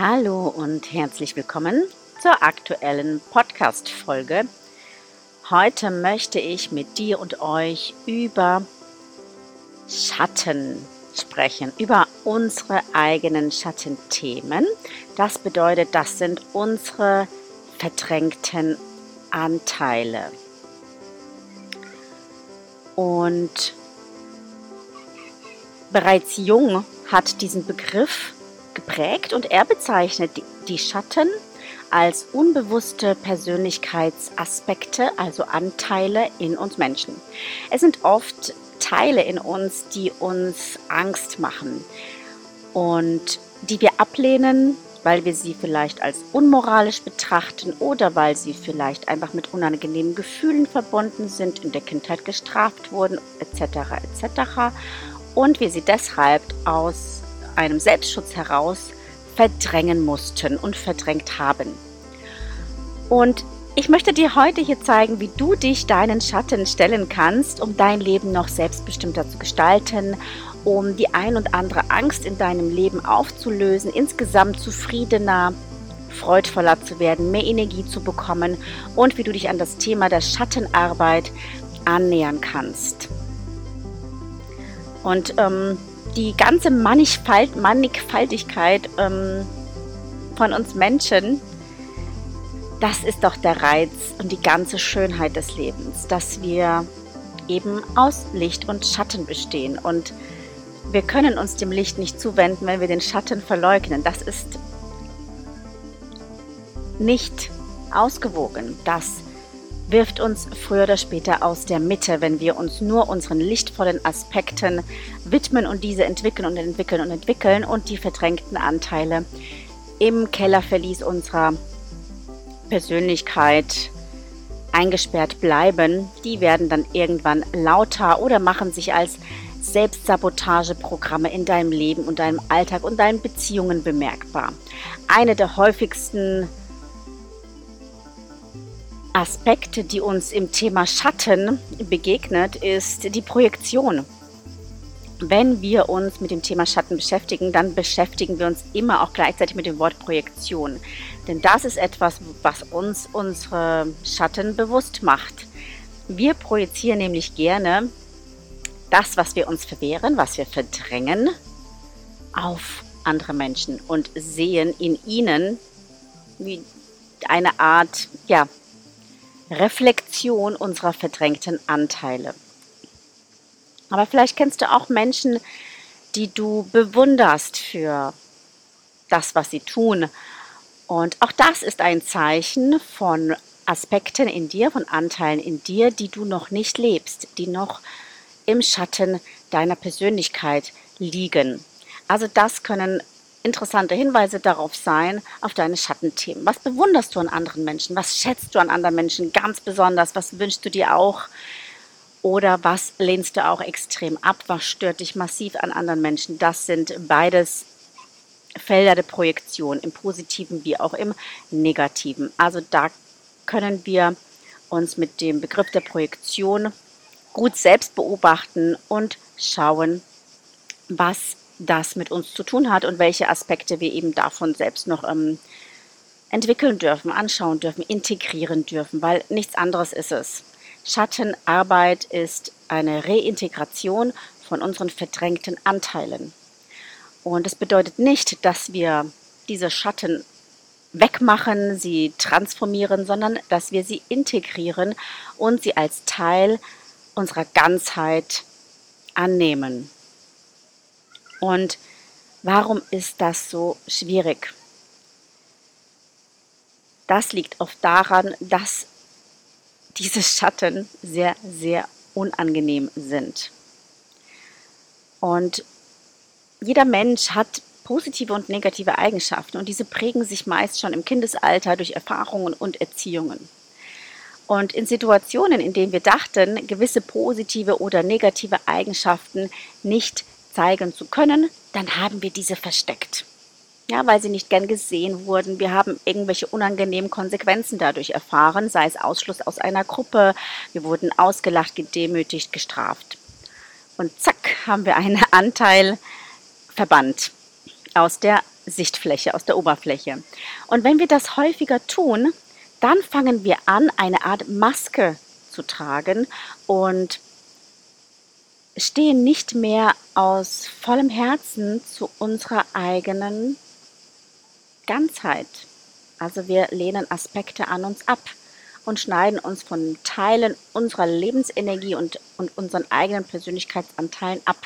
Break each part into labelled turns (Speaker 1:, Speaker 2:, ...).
Speaker 1: Hallo und herzlich willkommen zur aktuellen Podcast-Folge. Heute möchte ich mit dir und euch über Schatten sprechen, über unsere eigenen Schattenthemen. Das bedeutet, das sind unsere verdrängten Anteile. Und bereits jung hat diesen Begriff geprägt und er bezeichnet die Schatten als unbewusste Persönlichkeitsaspekte, also Anteile in uns Menschen. Es sind oft Teile in uns, die uns Angst machen und die wir ablehnen, weil wir sie vielleicht als unmoralisch betrachten oder weil sie vielleicht einfach mit unangenehmen Gefühlen verbunden sind, in der Kindheit gestraft wurden, etc. etc. Und wir sie deshalb aus einem Selbstschutz heraus verdrängen mussten und verdrängt haben. Und ich möchte dir heute hier zeigen, wie du dich deinen Schatten stellen kannst, um dein Leben noch selbstbestimmter zu gestalten, um die ein und andere Angst in deinem Leben aufzulösen, insgesamt zufriedener, freudvoller zu werden, mehr Energie zu bekommen und wie du dich an das Thema der Schattenarbeit annähern kannst. Und ähm, die ganze Mannigfalt, Mannigfaltigkeit ähm, von uns Menschen, das ist doch der Reiz und die ganze Schönheit des Lebens, dass wir eben aus Licht und Schatten bestehen. Und wir können uns dem Licht nicht zuwenden, wenn wir den Schatten verleugnen. Das ist nicht ausgewogen. Das wirft uns früher oder später aus der Mitte, wenn wir uns nur unseren lichtvollen Aspekten widmen und diese entwickeln und entwickeln und entwickeln und die verdrängten Anteile im Kellerverlies unserer Persönlichkeit eingesperrt bleiben, die werden dann irgendwann lauter oder machen sich als Selbstsabotageprogramme in deinem Leben und deinem Alltag und deinen Beziehungen bemerkbar. Eine der häufigsten Aspekte, die uns im Thema Schatten begegnet, ist die Projektion. Wenn wir uns mit dem Thema Schatten beschäftigen, dann beschäftigen wir uns immer auch gleichzeitig mit dem Wort Projektion. Denn das ist etwas, was uns unsere Schatten bewusst macht. Wir projizieren nämlich gerne das, was wir uns verwehren, was wir verdrängen, auf andere Menschen und sehen in ihnen wie eine Art, ja, Reflexion unserer verdrängten Anteile. Aber vielleicht kennst du auch Menschen, die du bewunderst für das, was sie tun. Und auch das ist ein Zeichen von Aspekten in dir, von Anteilen in dir, die du noch nicht lebst, die noch im Schatten deiner Persönlichkeit liegen. Also das können interessante Hinweise darauf sein, auf deine Schattenthemen. Was bewunderst du an anderen Menschen? Was schätzt du an anderen Menschen ganz besonders? Was wünschst du dir auch? Oder was lehnst du auch extrem ab? Was stört dich massiv an anderen Menschen? Das sind beides Felder der Projektion, im positiven wie auch im negativen. Also da können wir uns mit dem Begriff der Projektion gut selbst beobachten und schauen, was das mit uns zu tun hat und welche Aspekte wir eben davon selbst noch ähm, entwickeln dürfen, anschauen dürfen, integrieren dürfen, weil nichts anderes ist es. Schattenarbeit ist eine Reintegration von unseren verdrängten Anteilen. Und das bedeutet nicht, dass wir diese Schatten wegmachen, sie transformieren, sondern dass wir sie integrieren und sie als Teil unserer Ganzheit annehmen. Und warum ist das so schwierig? Das liegt oft daran, dass diese Schatten sehr, sehr unangenehm sind. Und jeder Mensch hat positive und negative Eigenschaften und diese prägen sich meist schon im Kindesalter durch Erfahrungen und Erziehungen. Und in Situationen, in denen wir dachten, gewisse positive oder negative Eigenschaften nicht zeigen zu können, dann haben wir diese versteckt. Ja, weil sie nicht gern gesehen wurden. Wir haben irgendwelche unangenehmen Konsequenzen dadurch erfahren, sei es Ausschluss aus einer Gruppe, wir wurden ausgelacht, gedemütigt, gestraft. Und zack, haben wir einen Anteil verbannt aus der Sichtfläche, aus der Oberfläche. Und wenn wir das häufiger tun, dann fangen wir an, eine Art Maske zu tragen und stehen nicht mehr aus vollem Herzen zu unserer eigenen Ganzheit. Also wir lehnen Aspekte an uns ab und schneiden uns von Teilen unserer Lebensenergie und, und unseren eigenen Persönlichkeitsanteilen ab.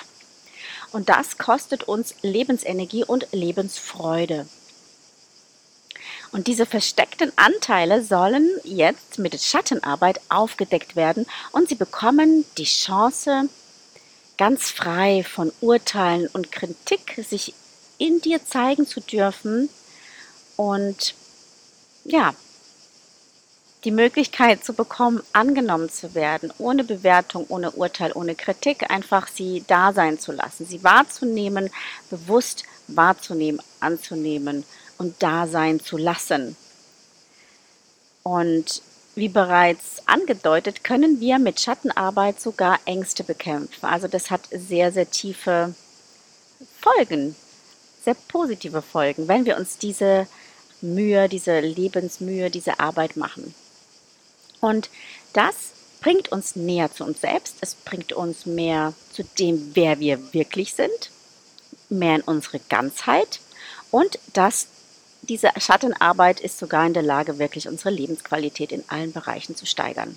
Speaker 1: Und das kostet uns Lebensenergie und Lebensfreude. Und diese versteckten Anteile sollen jetzt mit Schattenarbeit aufgedeckt werden und sie bekommen die Chance, ganz frei von Urteilen und Kritik sich in dir zeigen zu dürfen und ja, die Möglichkeit zu bekommen, angenommen zu werden, ohne Bewertung, ohne Urteil, ohne Kritik, einfach sie da sein zu lassen, sie wahrzunehmen, bewusst wahrzunehmen, anzunehmen und da sein zu lassen. Und wie bereits angedeutet, können wir mit Schattenarbeit sogar Ängste bekämpfen. Also das hat sehr, sehr tiefe Folgen, sehr positive Folgen, wenn wir uns diese Mühe, diese Lebensmühe, diese Arbeit machen. Und das bringt uns näher zu uns selbst, es bringt uns mehr zu dem, wer wir wirklich sind, mehr in unsere Ganzheit und das diese Schattenarbeit ist sogar in der Lage, wirklich unsere Lebensqualität in allen Bereichen zu steigern.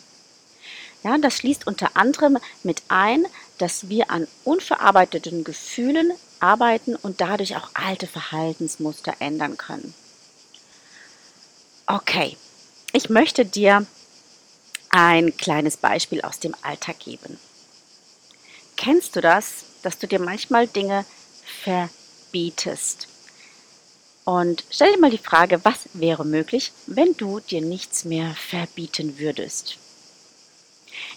Speaker 1: Ja, das schließt unter anderem mit ein, dass wir an unverarbeiteten Gefühlen arbeiten und dadurch auch alte Verhaltensmuster ändern können. Okay, ich möchte dir ein kleines Beispiel aus dem Alltag geben. Kennst du das, dass du dir manchmal Dinge verbietest? Und stell dir mal die Frage, was wäre möglich, wenn du dir nichts mehr verbieten würdest?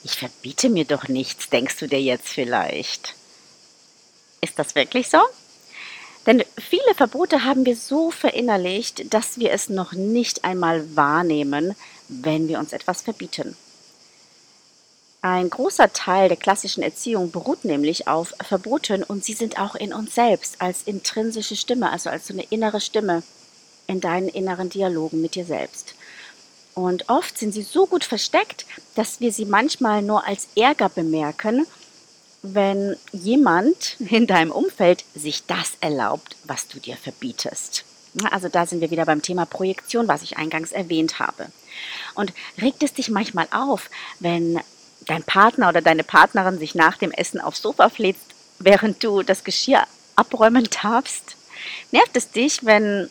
Speaker 1: Ich verbiete mir doch nichts, denkst du dir jetzt vielleicht. Ist das wirklich so? Denn viele Verbote haben wir so verinnerlicht, dass wir es noch nicht einmal wahrnehmen, wenn wir uns etwas verbieten. Ein großer Teil der klassischen Erziehung beruht nämlich auf Verboten und sie sind auch in uns selbst als intrinsische Stimme, also als so eine innere Stimme in deinen inneren Dialogen mit dir selbst. Und oft sind sie so gut versteckt, dass wir sie manchmal nur als Ärger bemerken, wenn jemand in deinem Umfeld sich das erlaubt, was du dir verbietest. Also da sind wir wieder beim Thema Projektion, was ich eingangs erwähnt habe. Und regt es dich manchmal auf, wenn dein Partner oder deine Partnerin sich nach dem Essen aufs Sofa fläzt, während du das Geschirr abräumen darfst? Nervt es dich, wenn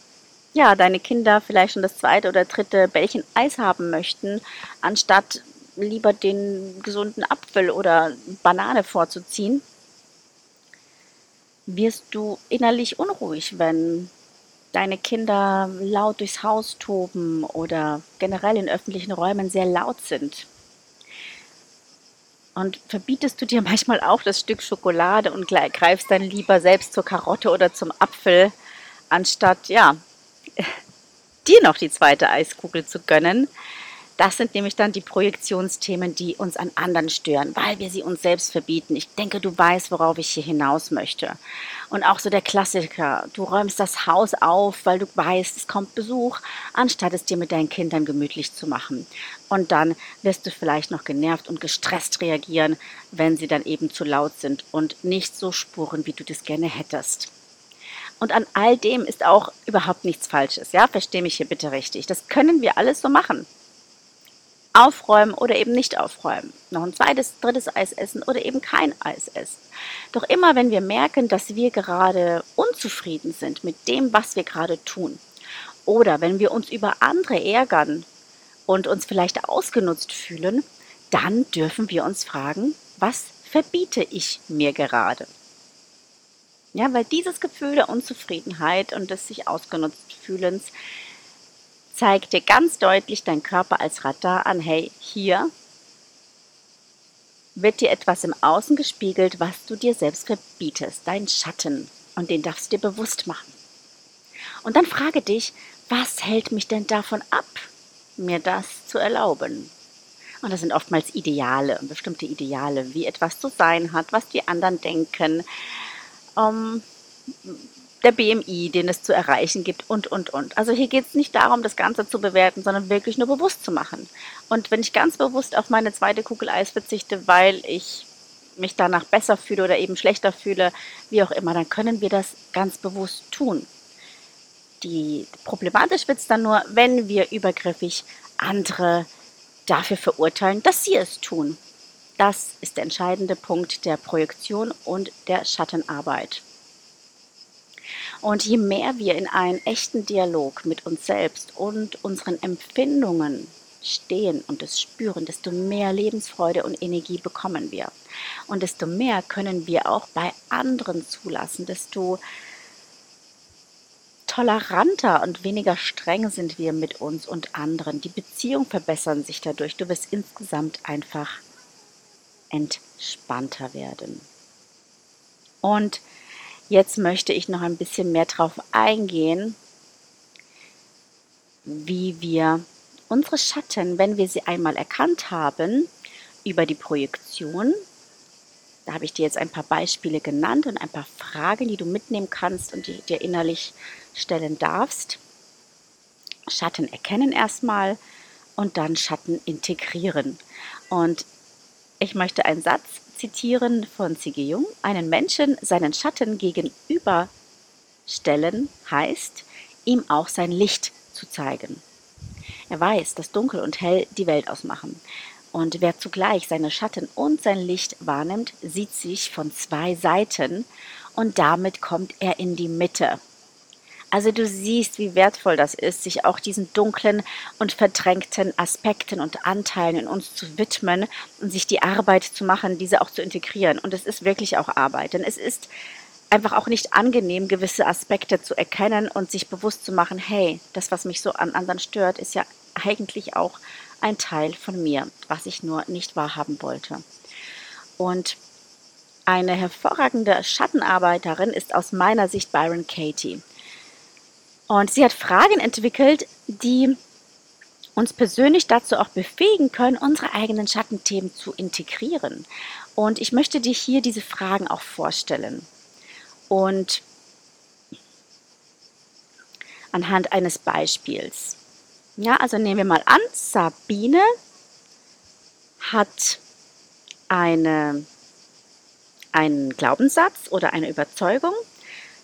Speaker 1: ja, deine Kinder vielleicht schon das zweite oder dritte Bällchen Eis haben möchten, anstatt lieber den gesunden Apfel oder Banane vorzuziehen? Wirst du innerlich unruhig, wenn deine Kinder laut durchs Haus toben oder generell in öffentlichen Räumen sehr laut sind? Und verbietest du dir manchmal auch das Stück Schokolade und greifst dann lieber selbst zur Karotte oder zum Apfel, anstatt, ja, dir noch die zweite Eiskugel zu gönnen? Das sind nämlich dann die Projektionsthemen, die uns an anderen stören, weil wir sie uns selbst verbieten. Ich denke, du weißt, worauf ich hier hinaus möchte. Und auch so der Klassiker, du räumst das Haus auf, weil du weißt, es kommt Besuch, anstatt es dir mit deinen Kindern gemütlich zu machen. Und dann wirst du vielleicht noch genervt und gestresst reagieren, wenn sie dann eben zu laut sind und nicht so spuren, wie du das gerne hättest. Und an all dem ist auch überhaupt nichts Falsches. Ja, verstehe mich hier bitte richtig. Das können wir alles so machen aufräumen oder eben nicht aufräumen. Noch ein zweites, drittes Eis essen oder eben kein Eis essen. Doch immer wenn wir merken, dass wir gerade unzufrieden sind mit dem, was wir gerade tun, oder wenn wir uns über andere ärgern und uns vielleicht ausgenutzt fühlen, dann dürfen wir uns fragen, was verbiete ich mir gerade? Ja, weil dieses Gefühl der Unzufriedenheit und des sich ausgenutzt fühlens zeigt dir ganz deutlich dein Körper als Radar an, hey, hier wird dir etwas im Außen gespiegelt, was du dir selbst verbietest, dein Schatten. Und den darfst du dir bewusst machen. Und dann frage dich, was hält mich denn davon ab, mir das zu erlauben? Und das sind oftmals Ideale, bestimmte Ideale, wie etwas zu sein hat, was die anderen denken. Ähm, der BMI, den es zu erreichen gibt und, und, und. Also hier geht es nicht darum, das Ganze zu bewerten, sondern wirklich nur bewusst zu machen. Und wenn ich ganz bewusst auf meine zweite Kugel Eis verzichte, weil ich mich danach besser fühle oder eben schlechter fühle, wie auch immer, dann können wir das ganz bewusst tun. Die problematisch wird es dann nur, wenn wir übergriffig andere dafür verurteilen, dass sie es tun. Das ist der entscheidende Punkt der Projektion und der Schattenarbeit. Und je mehr wir in einen echten Dialog mit uns selbst und unseren Empfindungen stehen und es spüren, desto mehr Lebensfreude und Energie bekommen wir. Und desto mehr können wir auch bei anderen zulassen, desto toleranter und weniger streng sind wir mit uns und anderen. Die Beziehungen verbessern sich dadurch. Du wirst insgesamt einfach entspannter werden. Und jetzt möchte ich noch ein bisschen mehr darauf eingehen, wie wir unsere Schatten, wenn wir sie einmal erkannt haben, über die Projektion, da habe ich dir jetzt ein paar Beispiele genannt und ein paar Fragen, die du mitnehmen kannst und die dir innerlich stellen darfst. Schatten erkennen erstmal und dann Schatten integrieren. Und ich möchte einen Satz zitieren von C.G. Jung. Einen Menschen seinen Schatten gegenüberstellen heißt, ihm auch sein Licht zu zeigen. Er weiß, dass Dunkel und Hell die Welt ausmachen. Und wer zugleich seine Schatten und sein Licht wahrnimmt, sieht sich von zwei Seiten und damit kommt er in die Mitte. Also du siehst, wie wertvoll das ist, sich auch diesen dunklen und verdrängten Aspekten und Anteilen in uns zu widmen und sich die Arbeit zu machen, diese auch zu integrieren. Und es ist wirklich auch Arbeit, denn es ist einfach auch nicht angenehm, gewisse Aspekte zu erkennen und sich bewusst zu machen, hey, das, was mich so an anderen stört, ist ja eigentlich auch ein Teil von mir, was ich nur nicht wahrhaben wollte. Und eine hervorragende Schattenarbeiterin ist aus meiner Sicht Byron Katie. Und sie hat Fragen entwickelt, die uns persönlich dazu auch befähigen können, unsere eigenen Schattenthemen zu integrieren. Und ich möchte dir hier diese Fragen auch vorstellen. Und anhand eines Beispiels. Ja, also nehmen wir mal an, Sabine hat eine, einen Glaubenssatz oder eine Überzeugung,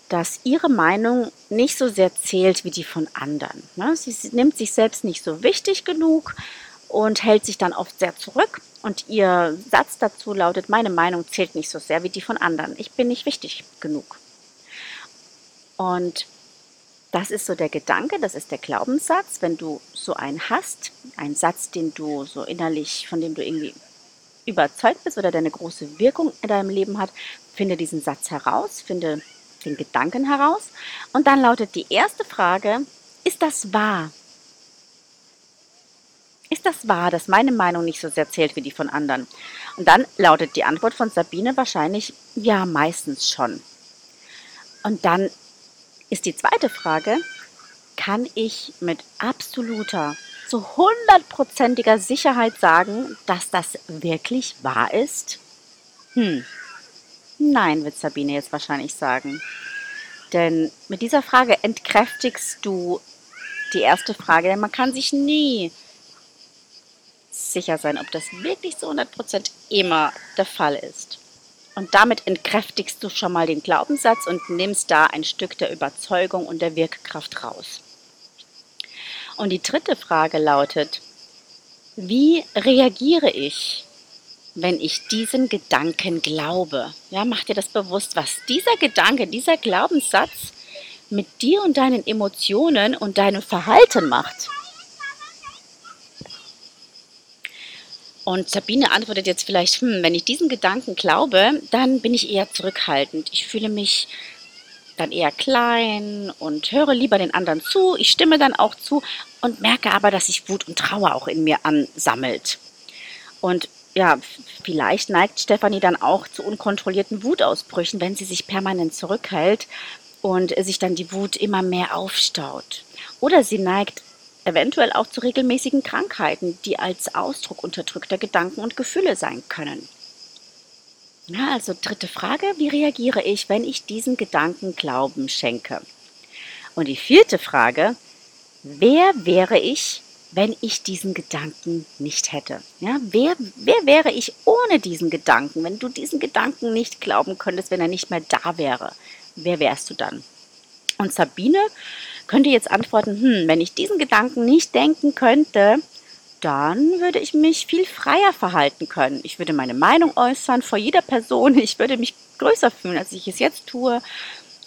Speaker 1: dass ihre Meinung nicht so sehr zählt wie die von anderen. Ne? Sie nimmt sich selbst nicht so wichtig genug und hält sich dann oft sehr zurück. Und ihr Satz dazu lautet, meine Meinung zählt nicht so sehr wie die von anderen. Ich bin nicht wichtig genug. Und das ist so der Gedanke, das ist der Glaubenssatz. Wenn du so einen hast, einen Satz, den du so innerlich, von dem du irgendwie überzeugt bist oder der eine große Wirkung in deinem Leben hat, finde diesen Satz heraus, finde den Gedanken heraus. Und dann lautet die erste Frage, ist das wahr? Ist das wahr, dass meine Meinung nicht so sehr zählt wie die von anderen? Und dann lautet die Antwort von Sabine wahrscheinlich, ja, meistens schon. Und dann ist die zweite Frage, kann ich mit absoluter, zu hundertprozentiger Sicherheit sagen, dass das wirklich wahr ist? Hm. Nein, wird Sabine jetzt wahrscheinlich sagen. Denn mit dieser Frage entkräftigst du die erste Frage, denn man kann sich nie sicher sein, ob das wirklich zu 100% immer der Fall ist. Und damit entkräftigst du schon mal den Glaubenssatz und nimmst da ein Stück der Überzeugung und der Wirkkraft raus. Und die dritte Frage lautet, wie reagiere ich, wenn ich diesen Gedanken glaube? Ja, mach dir das bewusst, was dieser Gedanke, dieser Glaubenssatz mit dir und deinen Emotionen und deinem Verhalten macht. Und Sabine antwortet jetzt vielleicht, hm, wenn ich diesen Gedanken glaube, dann bin ich eher zurückhaltend. Ich fühle mich dann eher klein und höre lieber den anderen zu. Ich stimme dann auch zu und merke aber, dass sich Wut und Trauer auch in mir ansammelt. Und ja, vielleicht neigt Stefanie dann auch zu unkontrollierten Wutausbrüchen, wenn sie sich permanent zurückhält und sich dann die Wut immer mehr aufstaut. Oder sie neigt eventuell auch zu regelmäßigen Krankheiten, die als Ausdruck unterdrückter Gedanken und Gefühle sein können. Ja, also dritte Frage, wie reagiere ich, wenn ich diesen Gedanken Glauben schenke? Und die vierte Frage, wer wäre ich, wenn ich diesen Gedanken nicht hätte? Ja, wer, wer wäre ich ohne diesen Gedanken, wenn du diesen Gedanken nicht glauben könntest, wenn er nicht mehr da wäre? Wer wärst du dann? Und Sabine könnte jetzt antworten, hm, wenn ich diesen Gedanken nicht denken könnte, dann würde ich mich viel freier verhalten können. Ich würde meine Meinung äußern vor jeder Person. Ich würde mich größer fühlen, als ich es jetzt tue.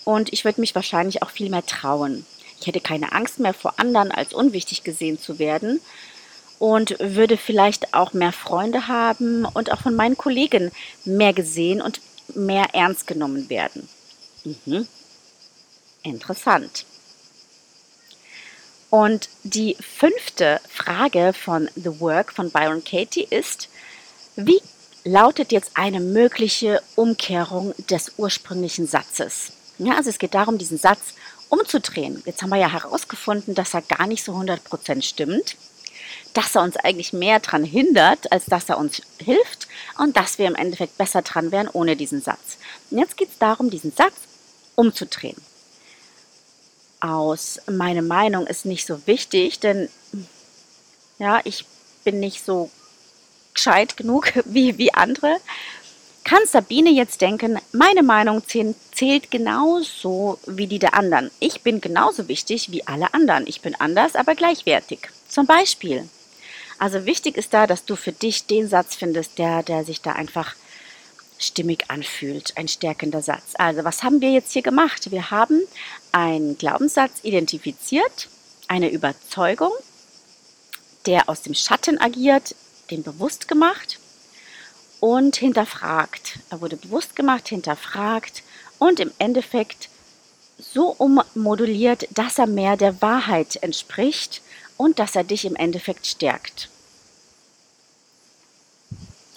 Speaker 1: Und ich würde mich wahrscheinlich auch viel mehr trauen. Ich hätte keine Angst mehr vor anderen, als unwichtig gesehen zu werden. Und würde vielleicht auch mehr Freunde haben und auch von meinen Kollegen mehr gesehen und mehr ernst genommen werden. Mhm. Interessant. Und die fünfte Frage von The Work von Byron Katie ist, wie lautet jetzt eine mögliche Umkehrung des ursprünglichen Satzes? Ja, also es geht darum, diesen Satz umzudrehen. Jetzt haben wir ja herausgefunden, dass er gar nicht so 100% stimmt, dass er uns eigentlich mehr daran hindert, als dass er uns hilft und dass wir im Endeffekt besser dran wären ohne diesen Satz. Und jetzt geht es darum, diesen Satz umzudrehen aus. Meine Meinung ist nicht so wichtig, denn ja, ich bin nicht so gescheit genug wie, wie andere. Kann Sabine jetzt denken, meine Meinung zählt genauso wie die der anderen. Ich bin genauso wichtig wie alle anderen. Ich bin anders, aber gleichwertig. Zum Beispiel. Also wichtig ist da, dass du für dich den Satz findest, der, der sich da einfach stimmig anfühlt, ein stärkender Satz. Also was haben wir jetzt hier gemacht? Wir haben einen Glaubenssatz identifiziert, eine Überzeugung, der aus dem Schatten agiert, den bewusst gemacht und hinterfragt. Er wurde bewusst gemacht, hinterfragt und im Endeffekt so ummoduliert, dass er mehr der Wahrheit entspricht und dass er dich im Endeffekt stärkt.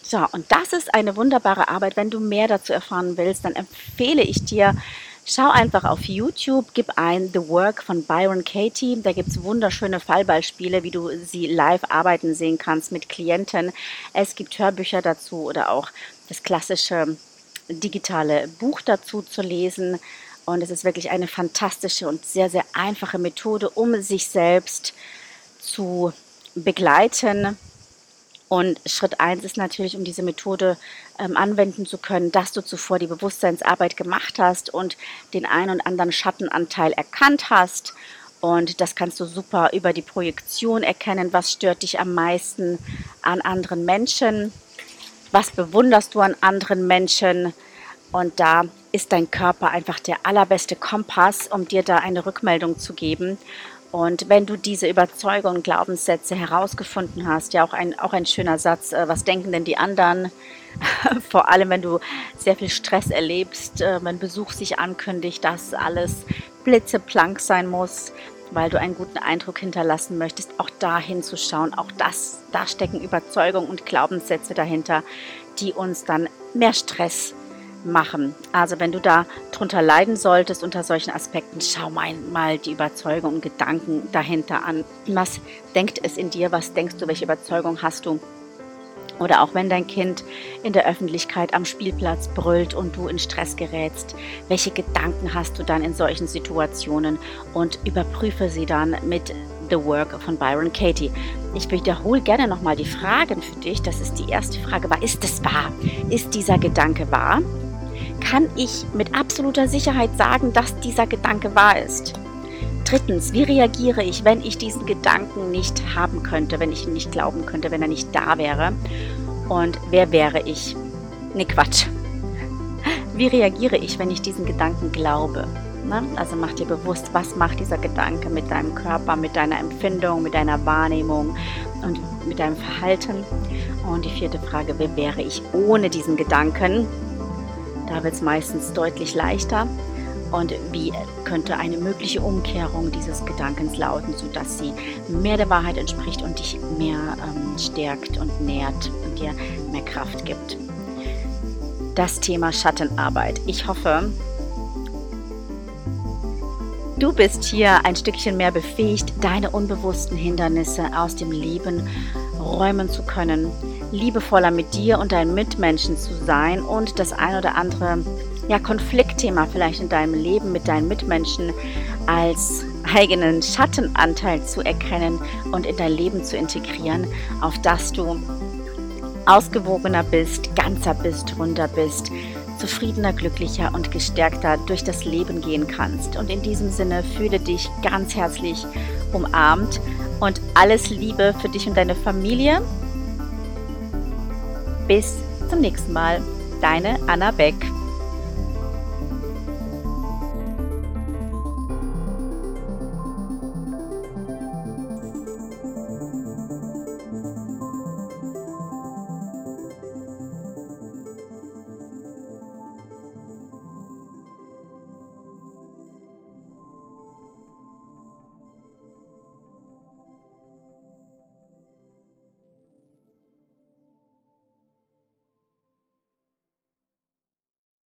Speaker 1: So, und das ist eine wunderbare Arbeit. Wenn du mehr dazu erfahren willst, dann empfehle ich dir, schau einfach auf YouTube, gib ein The Work von Byron Katie. Da gibt es wunderschöne Fallbeispiele, wie du sie live arbeiten sehen kannst mit Klienten. Es gibt Hörbücher dazu oder auch das klassische digitale Buch dazu zu lesen. Und es ist wirklich eine fantastische und sehr, sehr einfache Methode, um sich selbst zu begleiten und Schritt eins ist natürlich, um diese Methode ähm, anwenden zu können, dass du zuvor die Bewusstseinsarbeit gemacht hast und den einen und anderen Schattenanteil erkannt hast. Und das kannst du super über die Projektion erkennen. Was stört dich am meisten an anderen Menschen? Was bewunderst du an anderen Menschen? Und da ist dein Körper einfach der allerbeste Kompass, um dir da eine Rückmeldung zu geben. Und wenn du diese Überzeugungen Glaubenssätze herausgefunden hast, ja auch ein, auch ein schöner Satz, äh, was denken denn die anderen? Vor allem, wenn du sehr viel Stress erlebst, äh, wenn Besuch sich ankündigt, dass alles blitzeblank sein muss, weil du einen guten Eindruck hinterlassen möchtest, auch da hinzuschauen. Auch das, da stecken Überzeugungen und Glaubenssätze dahinter, die uns dann mehr Stress machen. Also wenn du da drunter leiden solltest unter solchen Aspekten, schau mal, die Überzeugung und Gedanken dahinter an. Was denkt es in dir? Was denkst du? Welche Überzeugung hast du? Oder auch wenn dein Kind in der Öffentlichkeit am Spielplatz brüllt und du in Stress gerätst, welche Gedanken hast du dann in solchen Situationen und überprüfe sie dann mit The Work von Byron Katie. Ich wiederhole gerne nochmal die Fragen für dich. Das ist die erste Frage. War, ist es wahr? Ist dieser Gedanke wahr? Kann ich mit absoluter Sicherheit sagen, dass dieser Gedanke wahr ist. Drittens, wie reagiere ich, wenn ich diesen Gedanken nicht haben könnte, wenn ich ihn nicht glauben könnte, wenn er nicht da wäre? Und wer wäre ich? Ne, Quatsch. Wie reagiere ich, wenn ich diesen Gedanken glaube? Ne? Also mach dir bewusst, was macht dieser Gedanke mit deinem Körper, mit deiner Empfindung, mit deiner Wahrnehmung und mit deinem Verhalten. Und die vierte Frage, wer wäre ich ohne diesen Gedanken? Da wird es meistens deutlich leichter. Und wie könnte eine mögliche Umkehrung dieses Gedankens lauten, sodass sie mehr der Wahrheit entspricht und dich mehr ähm, stärkt und nährt und dir mehr Kraft gibt? Das Thema Schattenarbeit. Ich hoffe, du bist hier ein Stückchen mehr befähigt, deine unbewussten Hindernisse aus dem Leben räumen zu können, liebevoller mit dir und deinen Mitmenschen zu sein und das ein oder andere ja, Konfliktthema vielleicht in deinem Leben mit deinen Mitmenschen als eigenen Schattenanteil zu erkennen und in dein Leben zu integrieren, auf das du ausgewogener bist, ganzer bist, runder bist, zufriedener, glücklicher und gestärkter durch das Leben gehen kannst. Und in diesem Sinne fühle dich ganz herzlich umarmt und alles Liebe für dich und deine Familie. Bis zum nächsten Mal. Deine Anna Beck.